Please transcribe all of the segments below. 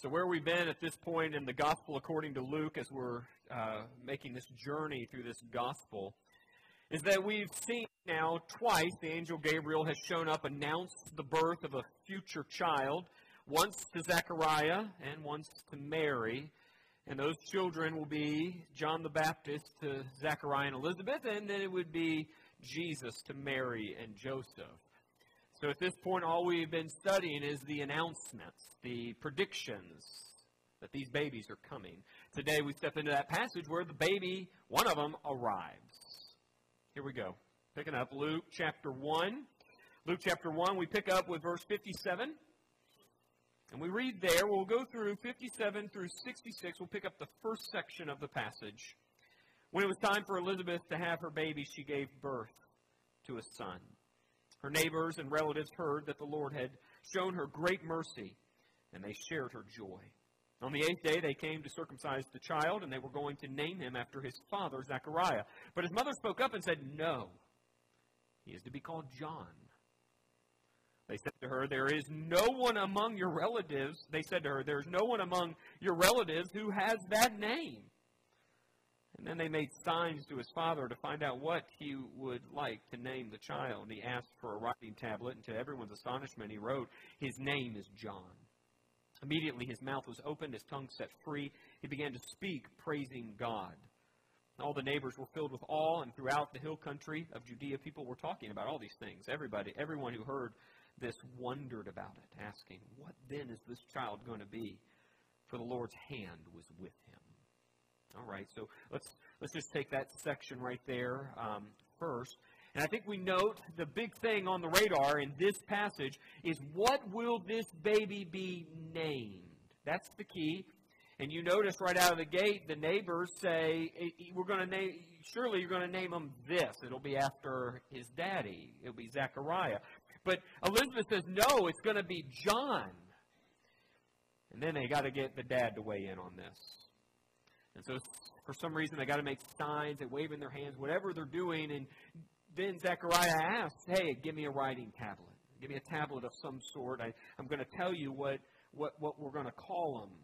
So, where we've been at this point in the gospel according to Luke, as we're uh, making this journey through this gospel, is that we've seen now twice the angel Gabriel has shown up, announced the birth of a future child, once to Zechariah and once to Mary. And those children will be John the Baptist to Zechariah and Elizabeth, and then it would be Jesus to Mary and Joseph. So at this point, all we've been studying is the announcements, the predictions that these babies are coming. Today we step into that passage where the baby, one of them, arrives. Here we go. Picking up Luke chapter 1. Luke chapter 1, we pick up with verse 57. And we read there, we'll go through 57 through 66. We'll pick up the first section of the passage. When it was time for Elizabeth to have her baby, she gave birth to a son. Her neighbors and relatives heard that the Lord had shown her great mercy, and they shared her joy. On the eighth day, they came to circumcise the child, and they were going to name him after his father, Zechariah. But his mother spoke up and said, No, he is to be called John. They said to her, There is no one among your relatives. They said to her, There is no one among your relatives who has that name. And then they made signs to his father to find out what he would like to name the child. And He asked for a writing tablet, and to everyone's astonishment, he wrote, His name is John. Immediately his mouth was opened, his tongue set free. He began to speak, praising God. All the neighbors were filled with awe, and throughout the hill country of Judea, people were talking about all these things. Everybody, everyone who heard this wondered about it, asking, What then is this child going to be? For the Lord's hand was with him. All right, so let's let's just take that section right there um, first. And I think we note the big thing on the radar in this passage is what will this baby be named? That's the key. And you notice right out of the gate, the neighbors say, "We're going to name. Surely you're going to name him this. It'll be after his daddy. It'll be Zechariah." But Elizabeth says, "No, it's going to be John." And then they got to get the dad to weigh in on this. And so for some reason they got to make signs, wave in their hands, whatever they're doing. And then Zechariah asks, hey, give me a writing tablet. Give me a tablet of some sort. I, I'm going to tell you what, what, what we're going to call them.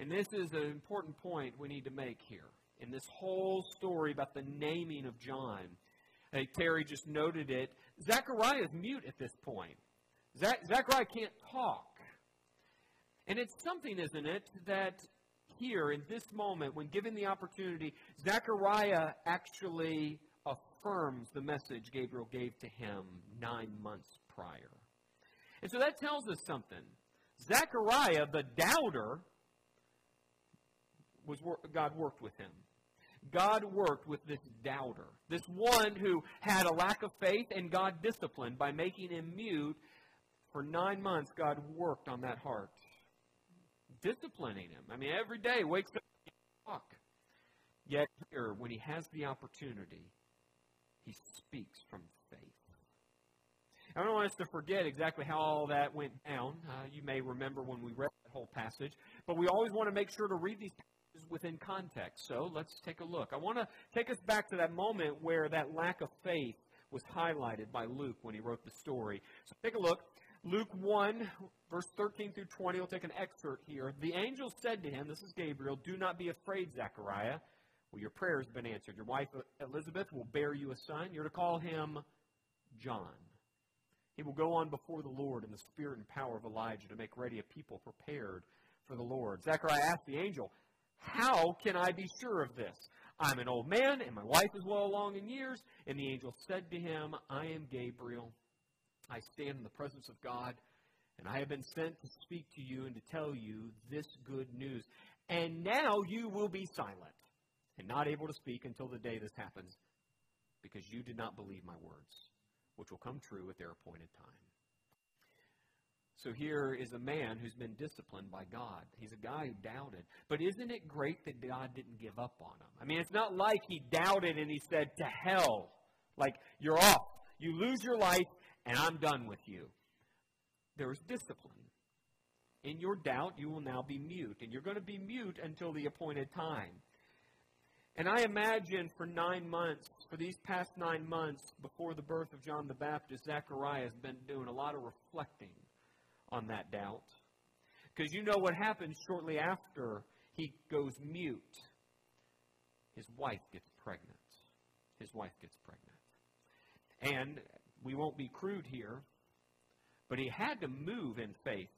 And this is an important point we need to make here. In this whole story about the naming of John, hey, Terry just noted it. Zechariah is mute at this point. Zechariah can't talk. And it's something, isn't it, that here in this moment, when given the opportunity, Zechariah actually affirms the message Gabriel gave to him nine months prior. And so that tells us something. Zechariah, the doubter, was God worked with him. God worked with this doubter, this one who had a lack of faith, and God disciplined by making him mute. For nine months, God worked on that heart disciplining him. I mean, every day wakes up and talk. Yet here, when he has the opportunity, he speaks from faith. I don't want us to forget exactly how all that went down. Uh, you may remember when we read that whole passage, but we always want to make sure to read these passages within context. So let's take a look. I want to take us back to that moment where that lack of faith was highlighted by Luke when he wrote the story. So take a look. Luke 1, verse 13 through 20, we'll take an excerpt here. The angel said to him, This is Gabriel, do not be afraid, Zechariah. Well, your prayer has been answered. Your wife Elizabeth will bear you a son. You're to call him John. He will go on before the Lord in the spirit and power of Elijah to make ready a people prepared for the Lord. Zechariah asked the angel, How can I be sure of this? I'm an old man, and my wife is well along in years. And the angel said to him, I am Gabriel I stand in the presence of God, and I have been sent to speak to you and to tell you this good news. And now you will be silent and not able to speak until the day this happens, because you did not believe my words, which will come true at their appointed time. So here is a man who's been disciplined by God. He's a guy who doubted. But isn't it great that God didn't give up on him? I mean, it's not like he doubted and he said, to hell. Like, you're off. You lose your life and I'm done with you. There is discipline. In your doubt, you will now be mute, and you're going to be mute until the appointed time. And I imagine for nine months, for these past nine months before the birth of John the Baptist, Zechariah has been doing a lot of reflecting on that doubt. Because you know what happens shortly after he goes mute. His wife gets pregnant. His wife gets pregnant. And we won't be crude here, but he had to move in faith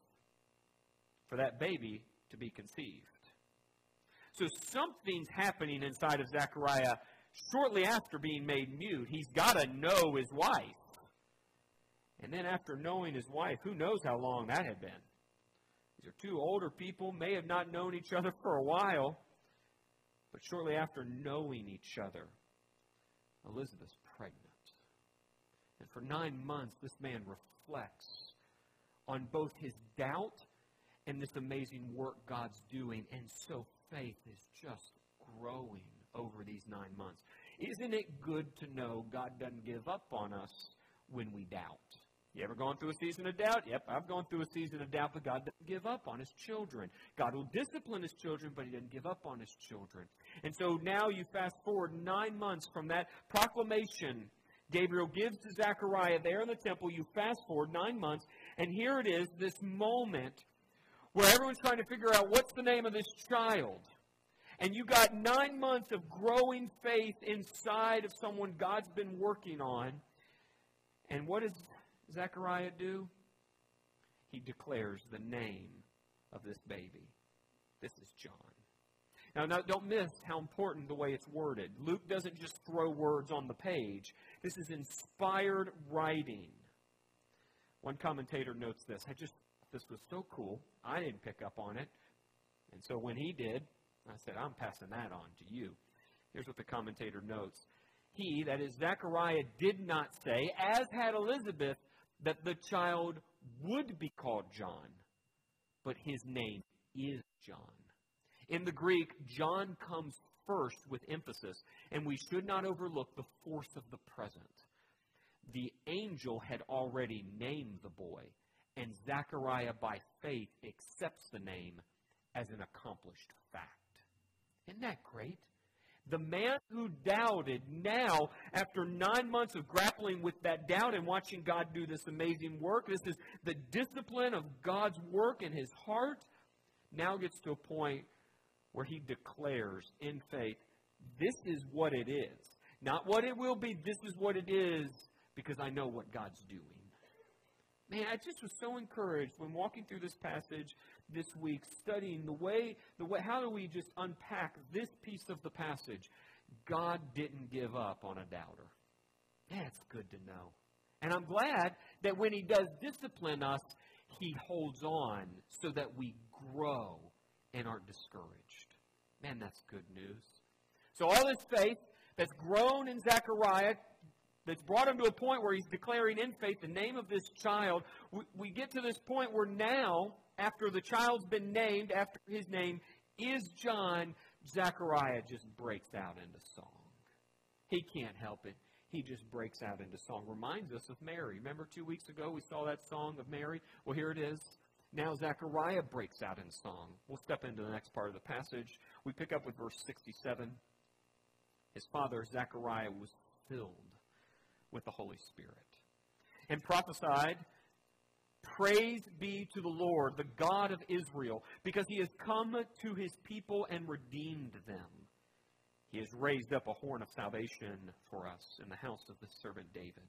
for that baby to be conceived. So something's happening inside of Zechariah shortly after being made mute. He's got to know his wife. And then after knowing his wife, who knows how long that had been? These are two older people, may have not known each other for a while, but shortly after knowing each other, Elizabeth's pregnant. And for nine months, this man reflects on both his doubt and this amazing work God's doing. And so faith is just growing over these nine months. Isn't it good to know God doesn't give up on us when we doubt? You ever gone through a season of doubt? Yep, I've gone through a season of doubt, but God doesn't give up on His children. God will discipline His children, but He doesn't give up on His children. And so now you fast forward nine months from that proclamation Gabriel gives to Zechariah there in the temple. You fast forward nine months, and here it is, this moment where everyone's trying to figure out what's the name of this child. And you got nine months of growing faith inside of someone God's been working on. And what does Zechariah do? He declares the name of this baby. This is John. Now, now, don't miss how important the way it's worded. Luke doesn't just throw words on the page. This is inspired writing. One commentator notes this. I just this was so cool. I didn't pick up on it. And so when he did, I said, I'm passing that on to you. Here's what the commentator notes. He, that is Zechariah, did not say, as had Elizabeth, that the child would be called John, but his name is John. In the Greek, John comes first with emphasis, and we should not overlook the force of the present. The angel had already named the boy, and Zechariah, by faith, accepts the name as an accomplished fact. Isn't that great? The man who doubted now, after nine months of grappling with that doubt and watching God do this amazing work, this is the discipline of God's work in his heart, now gets to a point where he declares in faith, this is what it is. Not what it will be, this is what it is because I know what God's doing. Man, I just was so encouraged when walking through this passage this week, studying the way, the way, how do we just unpack this piece of the passage? God didn't give up on a doubter. That's good to know. And I'm glad that when He does discipline us, He holds on so that we grow and aren't discouraged. Man, that's good news. So all this faith that's grown in Zechariah that's brought him to a point where he's declaring in faith the name of this child. We, we get to this point where now, after the child's been named, after his name is John, Zechariah just breaks out into song. He can't help it. He just breaks out into song. Reminds us of Mary. Remember two weeks ago we saw that song of Mary? Well, here it is. Now Zechariah breaks out in song. We'll step into the next part of the passage. We pick up with verse 67. His father, Zechariah, was filled with the Holy Spirit and prophesied, Praise be to the Lord, the God of Israel, because he has come to his people and redeemed them. He has raised up a horn of salvation for us in the house of the servant David.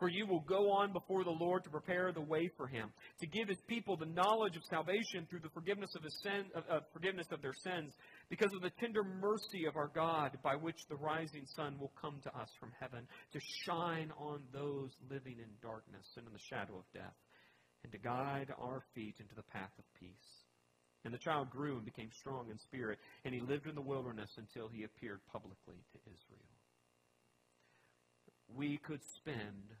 For you will go on before the Lord to prepare the way for him, to give his people the knowledge of salvation through the forgiveness of, his sin, of, of forgiveness of their sins, because of the tender mercy of our God, by which the rising sun will come to us from heaven, to shine on those living in darkness and in the shadow of death and to guide our feet into the path of peace. And the child grew and became strong in spirit, and he lived in the wilderness until he appeared publicly to Israel. We could spend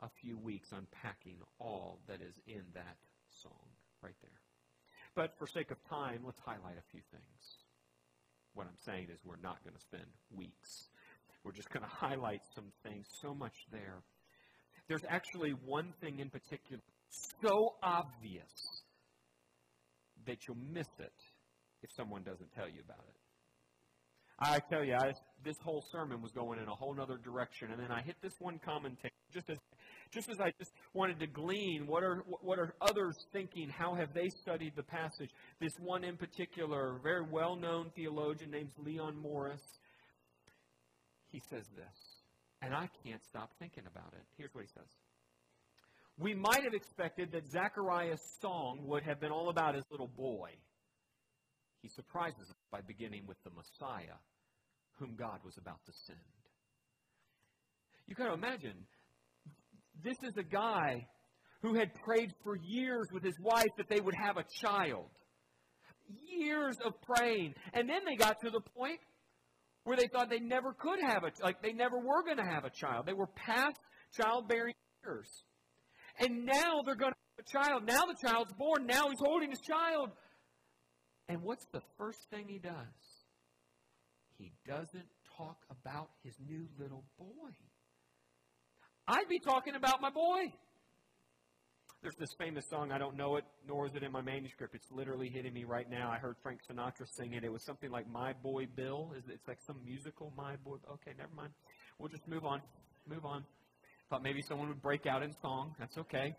a few weeks unpacking all that is in that song right there. But for sake of time, let's highlight a few things. What I'm saying is we're not going to spend weeks. We're just going to highlight some things, so much there. There's actually one thing in particular so obvious that you'll miss it if someone doesn't tell you about it. I tell you, I, this whole sermon was going in a whole other direction, and then I hit this one commentary just as just as I just wanted to glean what are what are others thinking? How have they studied the passage? This one in particular, very well-known theologian named Leon Morris, he says this, and I can't stop thinking about it. Here's what he says. We might have expected that Zechariah's song would have been all about his little boy. He surprises us by beginning with the Messiah, whom God was about to send. You got to imagine, this is a guy who had prayed for years with his wife that they would have a child. Years of praying. And then they got to the point where they thought they never could have a like they never were going to have a child. They were past childbearing years. And now they're going to have a child. Now the child's born. Now he's holding his child. And what's the first thing he does? He doesn't talk about his new little boy. I'd be talking about my boy. There's this famous song, I don't know it, nor is it in my manuscript. It's literally hitting me right now. I heard Frank Sinatra sing it. It was something like My Boy Bill. It's like some musical, My Boy. Okay, never mind. We'll just move on. Move on. Thought maybe someone would break out in song. That's okay.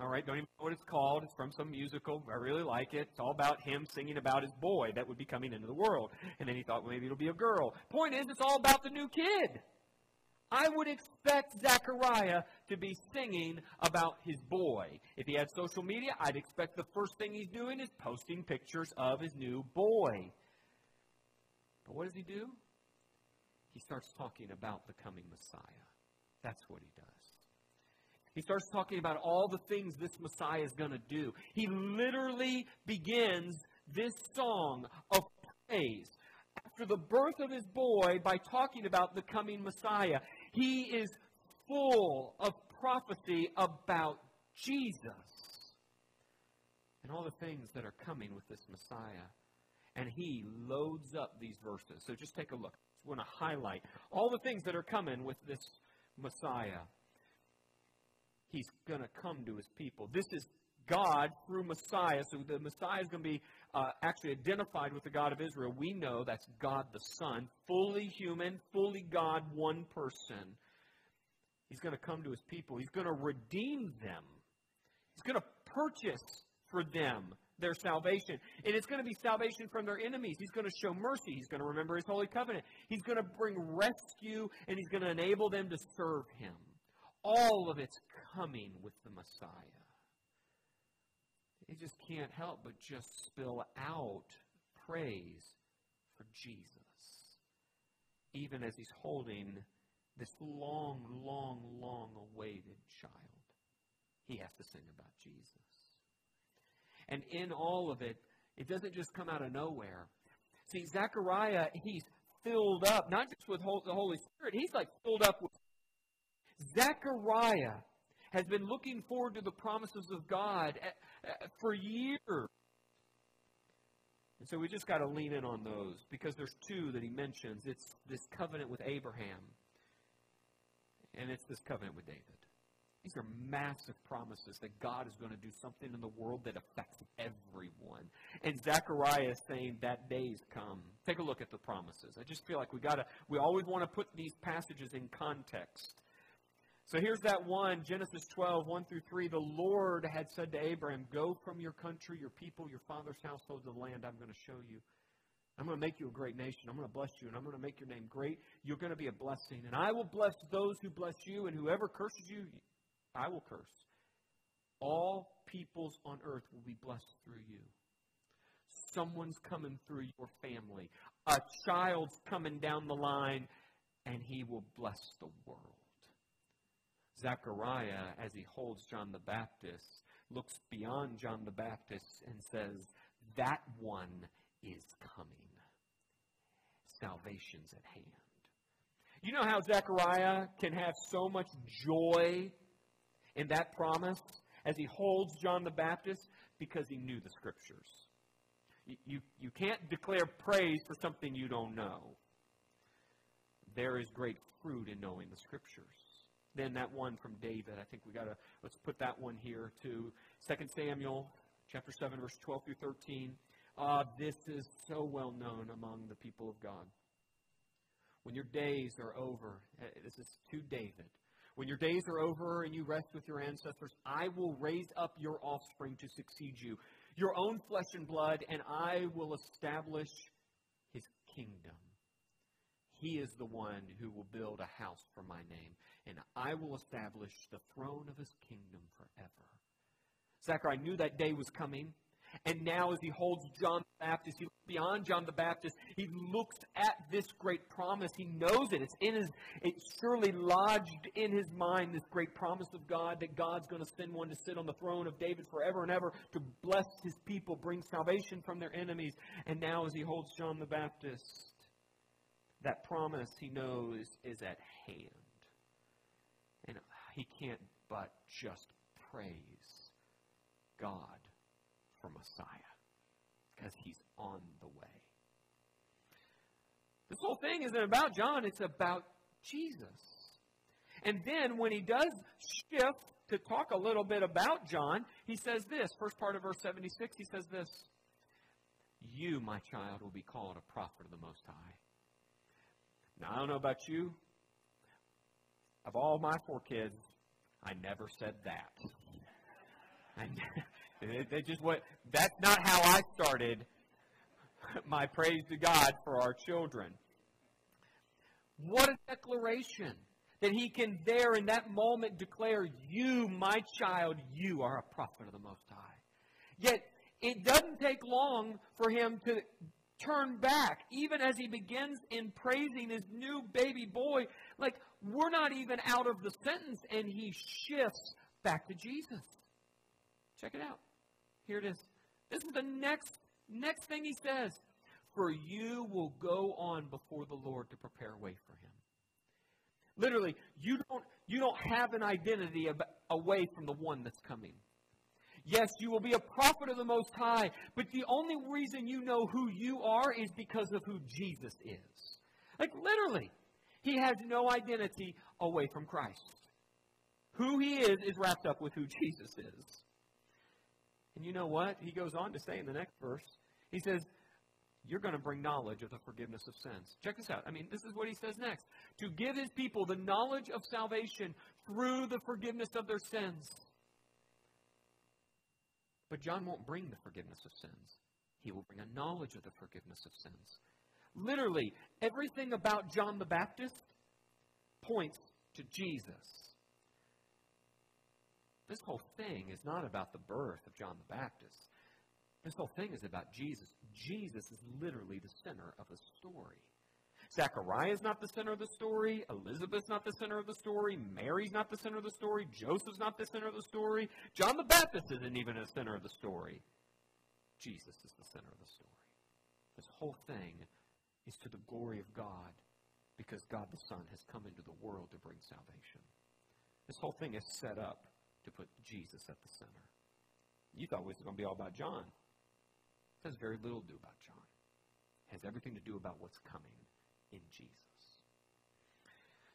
All right, don't even know what it's called. It's from some musical. I really like it. It's all about him singing about his boy that would be coming into the world. And then he thought, well, maybe it'll be a girl. Point is, it's all about the new kid. I would expect Zechariah to be singing about his boy. If he had social media, I'd expect the first thing he's doing is posting pictures of his new boy. But what does he do? He starts talking about the coming Messiah. That's what he does. He starts talking about all the things this Messiah is going to do. He literally begins this song of praise after the birth of his boy by talking about the coming Messiah. He is full of prophecy about Jesus and all the things that are coming with this Messiah. And he loads up these verses. So just take a look. I want to highlight all the things that are coming with this Messiah. He's going to come to his people. This is God through Messiah. So the Messiah is going to be uh, actually identified with the God of Israel. We know that's God the Son, fully human, fully God, one person. He's going to come to his people. He's going to redeem them. He's going to purchase for them their salvation. And it's going to be salvation from their enemies. He's going to show mercy. He's going to remember his holy covenant. He's going to bring rescue and he's going to enable them to serve him. All of it's coming with the Messiah. He just can't help but just spill out praise for Jesus. Even as he's holding this long, long, long awaited child, he has to sing about Jesus. And in all of it, it doesn't just come out of nowhere. See, Zechariah, he's filled up, not just with the Holy Spirit, he's like filled up with. Zechariah has been looking forward to the promises of God eh, eh, for years. And so we just got to lean in on those because there's two that he mentions. It's this covenant with Abraham, and it's this covenant with David. These are massive promises that God is going to do something in the world that affects everyone. And Zechariah is saying that day's come. Take a look at the promises. I just feel like we got to we always want to put these passages in context. So here's that one, Genesis 12, 1 through 3. The Lord had said to Abraham, Go from your country, your people, your father's household to the land I'm going to show you. I'm going to make you a great nation. I'm going to bless you, and I'm going to make your name great. You're going to be a blessing. And I will bless those who bless you, and whoever curses you, I will curse. All peoples on earth will be blessed through you. Someone's coming through your family. A child's coming down the line, and he will bless the world. Zechariah, as he holds John the Baptist, looks beyond John the Baptist and says, That one is coming. Salvation's at hand. You know how Zechariah can have so much joy in that promise as he holds John the Baptist? Because he knew the scriptures. You, you, you can't declare praise for something you don't know. There is great fruit in knowing the Scriptures. Then that one from David, I think we got to, let's put that one here too. 2 Samuel chapter 7, verse 12 through 13. Uh, this is so well known among the people of God. When your days are over, eh, this is to David. When your days are over and you rest with your ancestors, I will raise up your offspring to succeed you, your own flesh and blood, and I will establish his kingdom. He is the one who will build a house for my name, and I will establish the throne of his kingdom forever. Zechariah knew that day was coming. And now, as he holds John the Baptist, he looks beyond John the Baptist. He looks at this great promise. He knows it. It's in his. It's surely lodged in his mind. This great promise of God that God's going to send one to sit on the throne of David forever and ever to bless his people, bring salvation from their enemies. And now, as he holds John the Baptist, that promise he knows is at hand, and he can't but just praise God for Messiah because he's on the way. This whole thing isn't about John, it's about Jesus. And then when he does shift to talk a little bit about John, he says this. First part of verse 76, he says this You, my child, will be called a prophet of the Most High. Now, I don't know about you. Of all my four kids, I never said that. They just what that's not how I started my praise to God for our children. What a declaration that he can there in that moment declare, You, my child, you are a prophet of the Most High. Yet it doesn't take long for him to turn back, even as he begins in praising his new baby boy. Like, we're not even out of the sentence, and he shifts back to Jesus. Check it out. Here it is. This is the next next thing he says. For you will go on before the Lord to prepare a way for him. Literally, you don't you don't have an identity away from the one that's coming. Yes, you will be a prophet of the Most High, but the only reason you know who you are is because of who Jesus is. Like, literally, he has no identity away from Christ. Who he is is wrapped up with who Jesus is. And you know what? He goes on to say in the next verse, he says, You're going to bring knowledge of the forgiveness of sins. Check this out. I mean, this is what he says next. To give his people the knowledge of salvation through the forgiveness of their sins. But John won't bring the forgiveness of sins. He will bring a knowledge of the forgiveness of sins. Literally, everything about John the Baptist points to Jesus. This whole thing is not about the birth of John the Baptist. This whole thing is about Jesus. Jesus is literally the center of the story. Zechariah is not the center of the story. Elizabeth's not the center of the story. Mary's not the center of the story. Joseph's not the center of the story. John the Baptist isn't even the center of the story. Jesus is the center of the story. This whole thing is to the glory of God because God the Son has come into the world to bring salvation. This whole thing is set up to put Jesus at the center. You thought it was going to be all about John. It has very little to do about John. It has everything to do about what's coming in Jesus.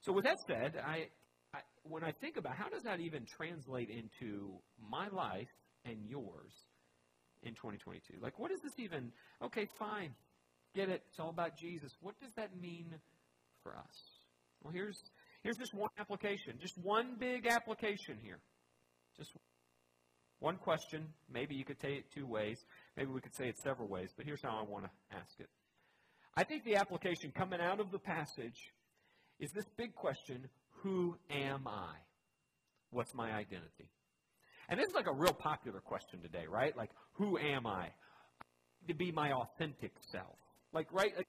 So with that said, I, I, when I think about how does that even translate into my life and yours in 2022? Like, what does this even? Okay, fine, get it. It's all about Jesus. What does that mean for us? Well, here's here's just one application, just one big application here. Just one question. Maybe you could say it two ways. Maybe we could say it several ways, but here's how I want to ask it. I think the application coming out of the passage is this big question Who am I? What's my identity? And this is like a real popular question today, right? Like, who am I? To be my authentic self. Like, right? Like,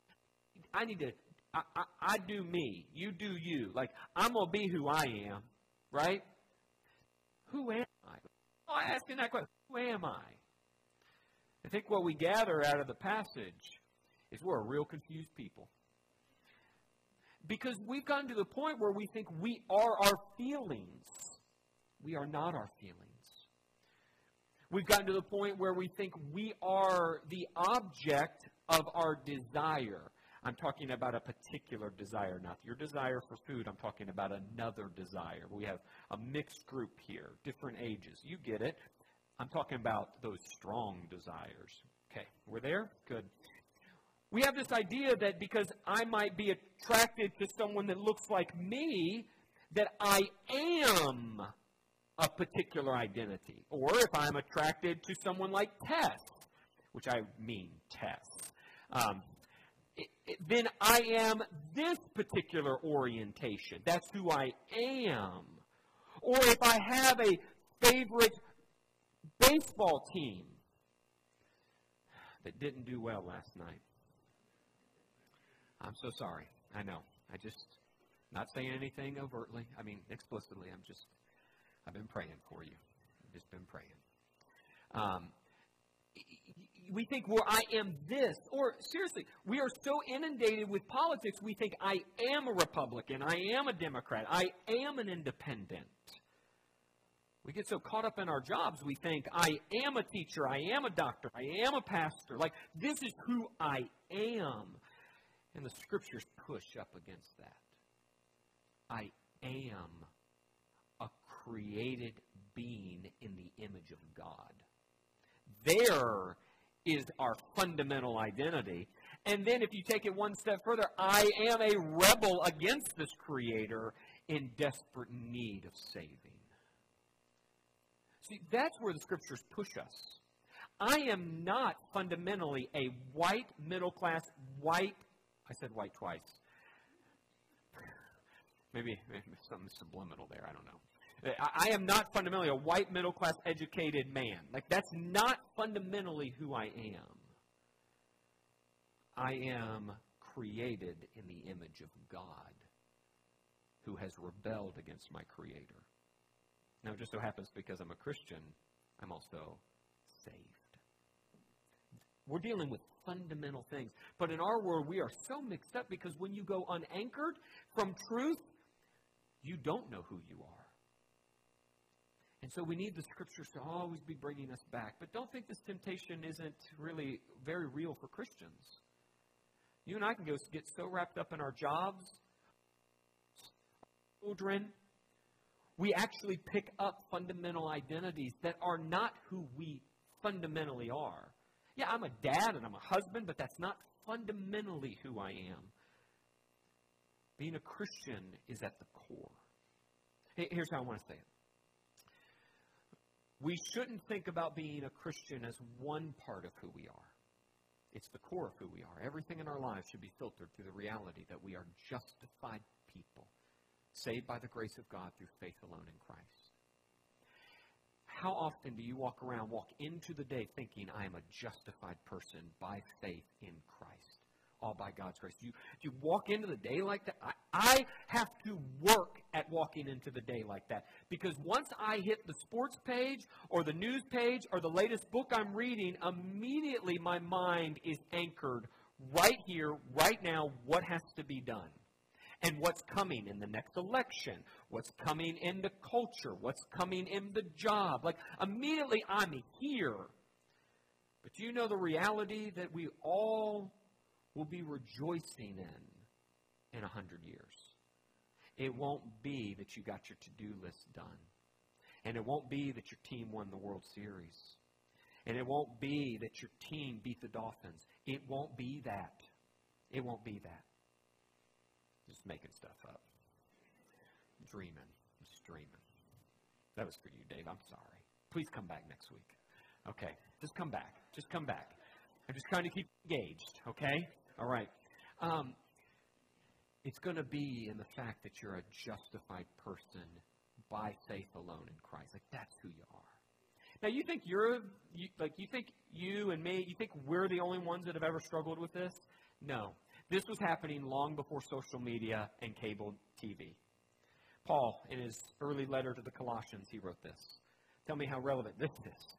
I need to, I, I, I do me. You do you. Like, I'm going to be who I am, right? Who am I? Oh, asking that question, who am I? I think what we gather out of the passage is we're a real confused people. Because we've gotten to the point where we think we are our feelings. We are not our feelings. We've gotten to the point where we think we are the object of our desire. I'm talking about a particular desire, not your desire for food. I'm talking about another desire. We have a mixed group here, different ages. You get it. I'm talking about those strong desires. Okay, we're there? Good. We have this idea that because I might be attracted to someone that looks like me, that I am a particular identity. Or if I'm attracted to someone like Tess, which I mean Tess, um, then I am this particular orientation. That's who I am. Or if I have a favorite baseball team that didn't do well last night. I'm so sorry. I know. I just not saying anything overtly. I mean explicitly. I'm just I've been praying for you. I've just been praying. Um, we think, well, I am this. Or, seriously, we are so inundated with politics, we think, I am a Republican. I am a Democrat. I am an independent. We get so caught up in our jobs, we think, I am a teacher. I am a doctor. I am a pastor. Like, this is who I am. And the scriptures push up against that. I am a created being in the image of God. There is our fundamental identity. And then if you take it one step further, I am a rebel against this Creator in desperate need of saving. See, that's where the Scriptures push us. I am not fundamentally a white, middle class, white, I said white twice. Maybe, maybe something subliminal there, I don't know. I am not fundamentally a white middle class educated man. Like, that's not fundamentally who I am. I am created in the image of God who has rebelled against my Creator. Now, it just so happens because I'm a Christian, I'm also saved. We're dealing with fundamental things. But in our world, we are so mixed up because when you go unanchored from truth, you don't know who you are. And so we need the scriptures to always be bringing us back. But don't think this temptation isn't really very real for Christians. You and I can go get so wrapped up in our jobs, children, we actually pick up fundamental identities that are not who we fundamentally are. Yeah, I'm a dad and I'm a husband, but that's not fundamentally who I am. Being a Christian is at the core. Here's how I want to say it we shouldn't think about being a Christian as one part of who we are. It's the core of who we are. Everything in our lives should be filtered through the reality that we are justified people, saved by the grace of God through faith alone in Christ. How often do you walk around, walk into the day thinking, I am a justified person by faith in Christ? all by God's grace. Do you, do you walk into the day like that? I, I have to work at walking into the day like that. Because once I hit the sports page or the news page or the latest book I'm reading, immediately my mind is anchored right here, right now, what has to be done. And what's coming in the next election, what's coming in the culture, what's coming in the job. Like, immediately I'm here. But do you know the reality that we all will be rejoicing in in a hundred years. It won't be that you got your to-do list done. And it won't be that your team won the World Series. And it won't be that your team beat the Dolphins. It won't be that. It won't be that. Just making stuff up. Dreaming. Just dreaming. That was for you, Dave. I'm sorry. Please come back next week. Okay. Just come back. Just come back. I'm just trying to keep engaged, okay? All right. Um, it's going to be in the fact that you're a justified person by faith alone in Christ. Like that's who you are. Now you think you're you, like you think you and me, you think we're the only ones that have ever struggled with this? No. This was happening long before social media and cable TV. Paul, in his early letter to the Colossians, he wrote this. Tell me how relevant this is.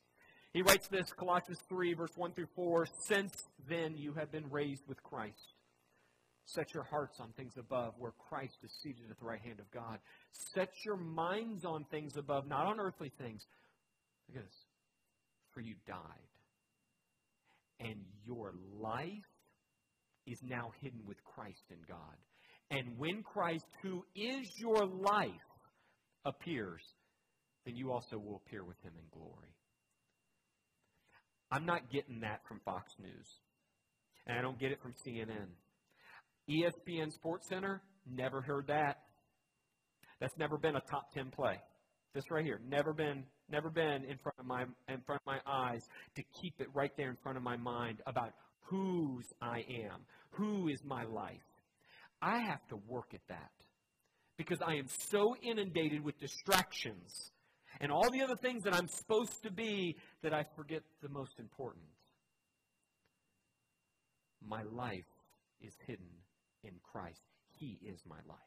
He writes this, Colossians 3, verse 1 through 4 Since then you have been raised with Christ. Set your hearts on things above, where Christ is seated at the right hand of God. Set your minds on things above, not on earthly things. Look at this. for you died. And your life is now hidden with Christ in God. And when Christ, who is your life, appears, then you also will appear with him in glory. I'm not getting that from Fox News. And I don't get it from CNN. ESPN Sports Center, never heard that. That's never been a top 10 play. This right here, never been never been in front of my in front of my eyes to keep it right there in front of my mind about whose I am, who is my life. I have to work at that because I am so inundated with distractions and all the other things that I'm supposed to be that I forget the most important. My life is hidden in Christ. He is my life.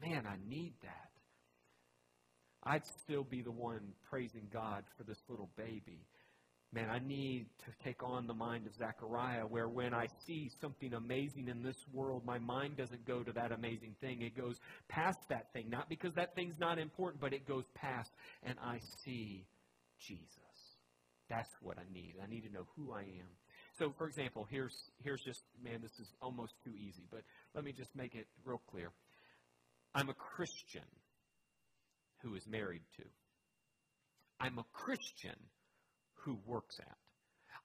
Man, I need that. I'd still be the one praising God for this little baby. Man, I need to take on the mind of Zechariah, where when I see something amazing in this world, my mind doesn't go to that amazing thing. It goes past that thing. Not because that thing's not important, but it goes past, and I see Jesus. That's what I need. I need to know who I am. So, for example, here's, here's just, man, this is almost too easy, but let me just make it real clear. I'm a Christian who is married to. I'm a Christian who works at.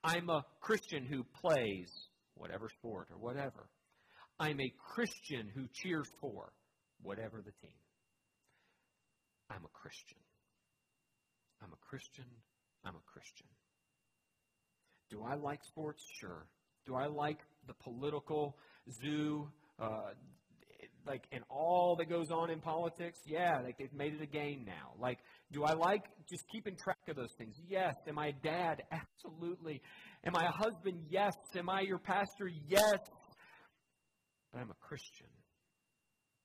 I'm a Christian who plays whatever sport or whatever. I'm a Christian who cheers for whatever the team. I'm a Christian. I'm a Christian. I'm a Christian. Do I like sports? Sure. Do I like the political zoo, uh, like, and all that goes on in politics? Yeah, like they've made it a game now. Like, do I like just keeping track of those things? Yes. Am I a dad? Absolutely. Am I a husband? Yes. Am I your pastor? Yes. But I'm a Christian.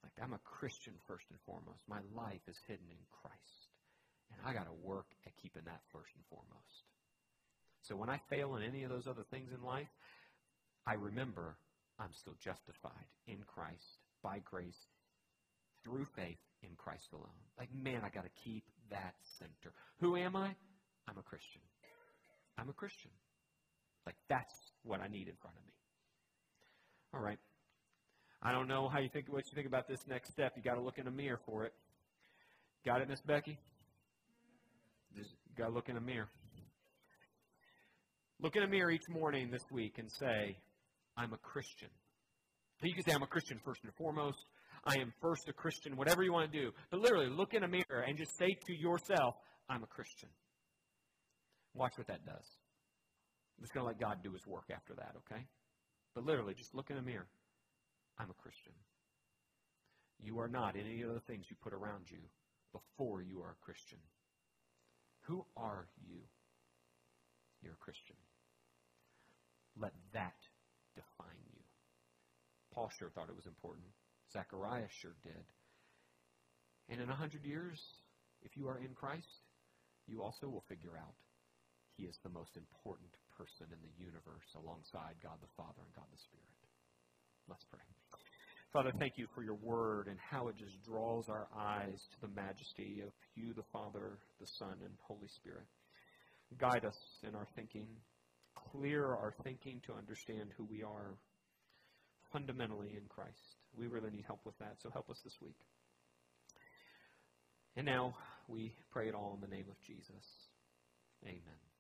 Like, I'm a Christian first and foremost. My life is hidden in Christ. And I got to work at keeping that first and foremost. So when I fail in any of those other things in life, I remember I'm still justified in Christ by grace through faith in Christ alone. Like, man, I got to keep that center. Who am I? I'm a Christian. I'm a Christian. Like, that's what I need in front of me. All right. I don't know how you think what you think about this next step. You got to look in a mirror for it. Got it, Miss Becky? Just got to look in a mirror. Look in a mirror each morning this week and say, I'm a Christian. You can say, I'm a Christian first and foremost. I am first a Christian, whatever you want to do. But literally, look in a mirror and just say to yourself, I'm a Christian. Watch what that does. I'm just going to let God do his work after that, okay? But literally, just look in a mirror. I'm a Christian. You are not any of the things you put around you before you are a Christian. Who are you? You're a Christian. Let that define you. Paul sure thought it was important. Zechariah sure did. And in a hundred years, if you are in Christ, you also will figure out he is the most important person in the universe alongside God the Father and God the Spirit. Let's pray. Father, thank you for your word and how it just draws our eyes to the majesty of you, the Father, the Son, and Holy Spirit. Guide us in our thinking. Clear our thinking to understand who we are fundamentally in Christ. We really need help with that, so help us this week. And now we pray it all in the name of Jesus. Amen.